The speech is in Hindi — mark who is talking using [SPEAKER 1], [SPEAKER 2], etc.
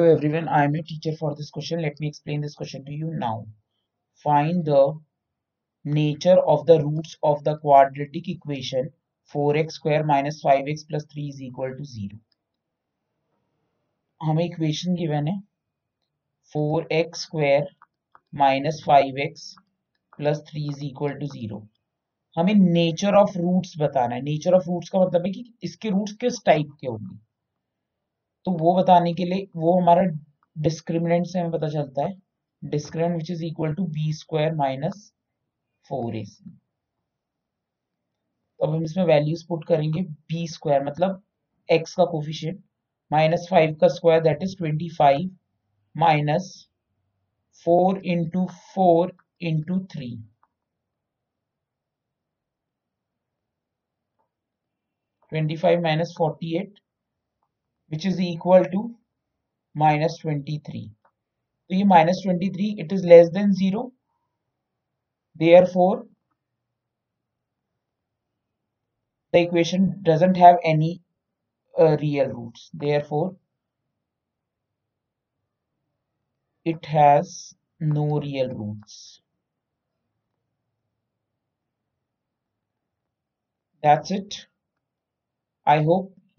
[SPEAKER 1] Hello everyone, I am a teacher for this question. Let me explain this question to you now. Find the nature of the roots of the quadratic equation 4x square minus 5x plus 3 is equal to 0. हमें इक्वेशन गिवन है 4x square minus 5x plus 3 is equal to 0. हमें नेचर ऑफ़ रूट्स बताना है नेचर ऑफ़ रूट्स का मतलब है कि इसके रूट्स किस टाइप के होंगे तो वो बताने के लिए वो हमारा डिस्क्रिमिनेंट से हमें पता चलता है। Discriminant which is equal to B square minus four A C तो अब हम इसमें वैल्यूज़ पुट करेंगे बी स्क्वायर मतलब एक्स का कोफिशियंट माइनस फाइव का square that is twenty five minus four into four into three twenty five minus forty eight which is equal to minus 23 so minus 23 it is less than 0 therefore the equation doesn't have any uh, real roots. Therefore it has no real roots. That's it. I hope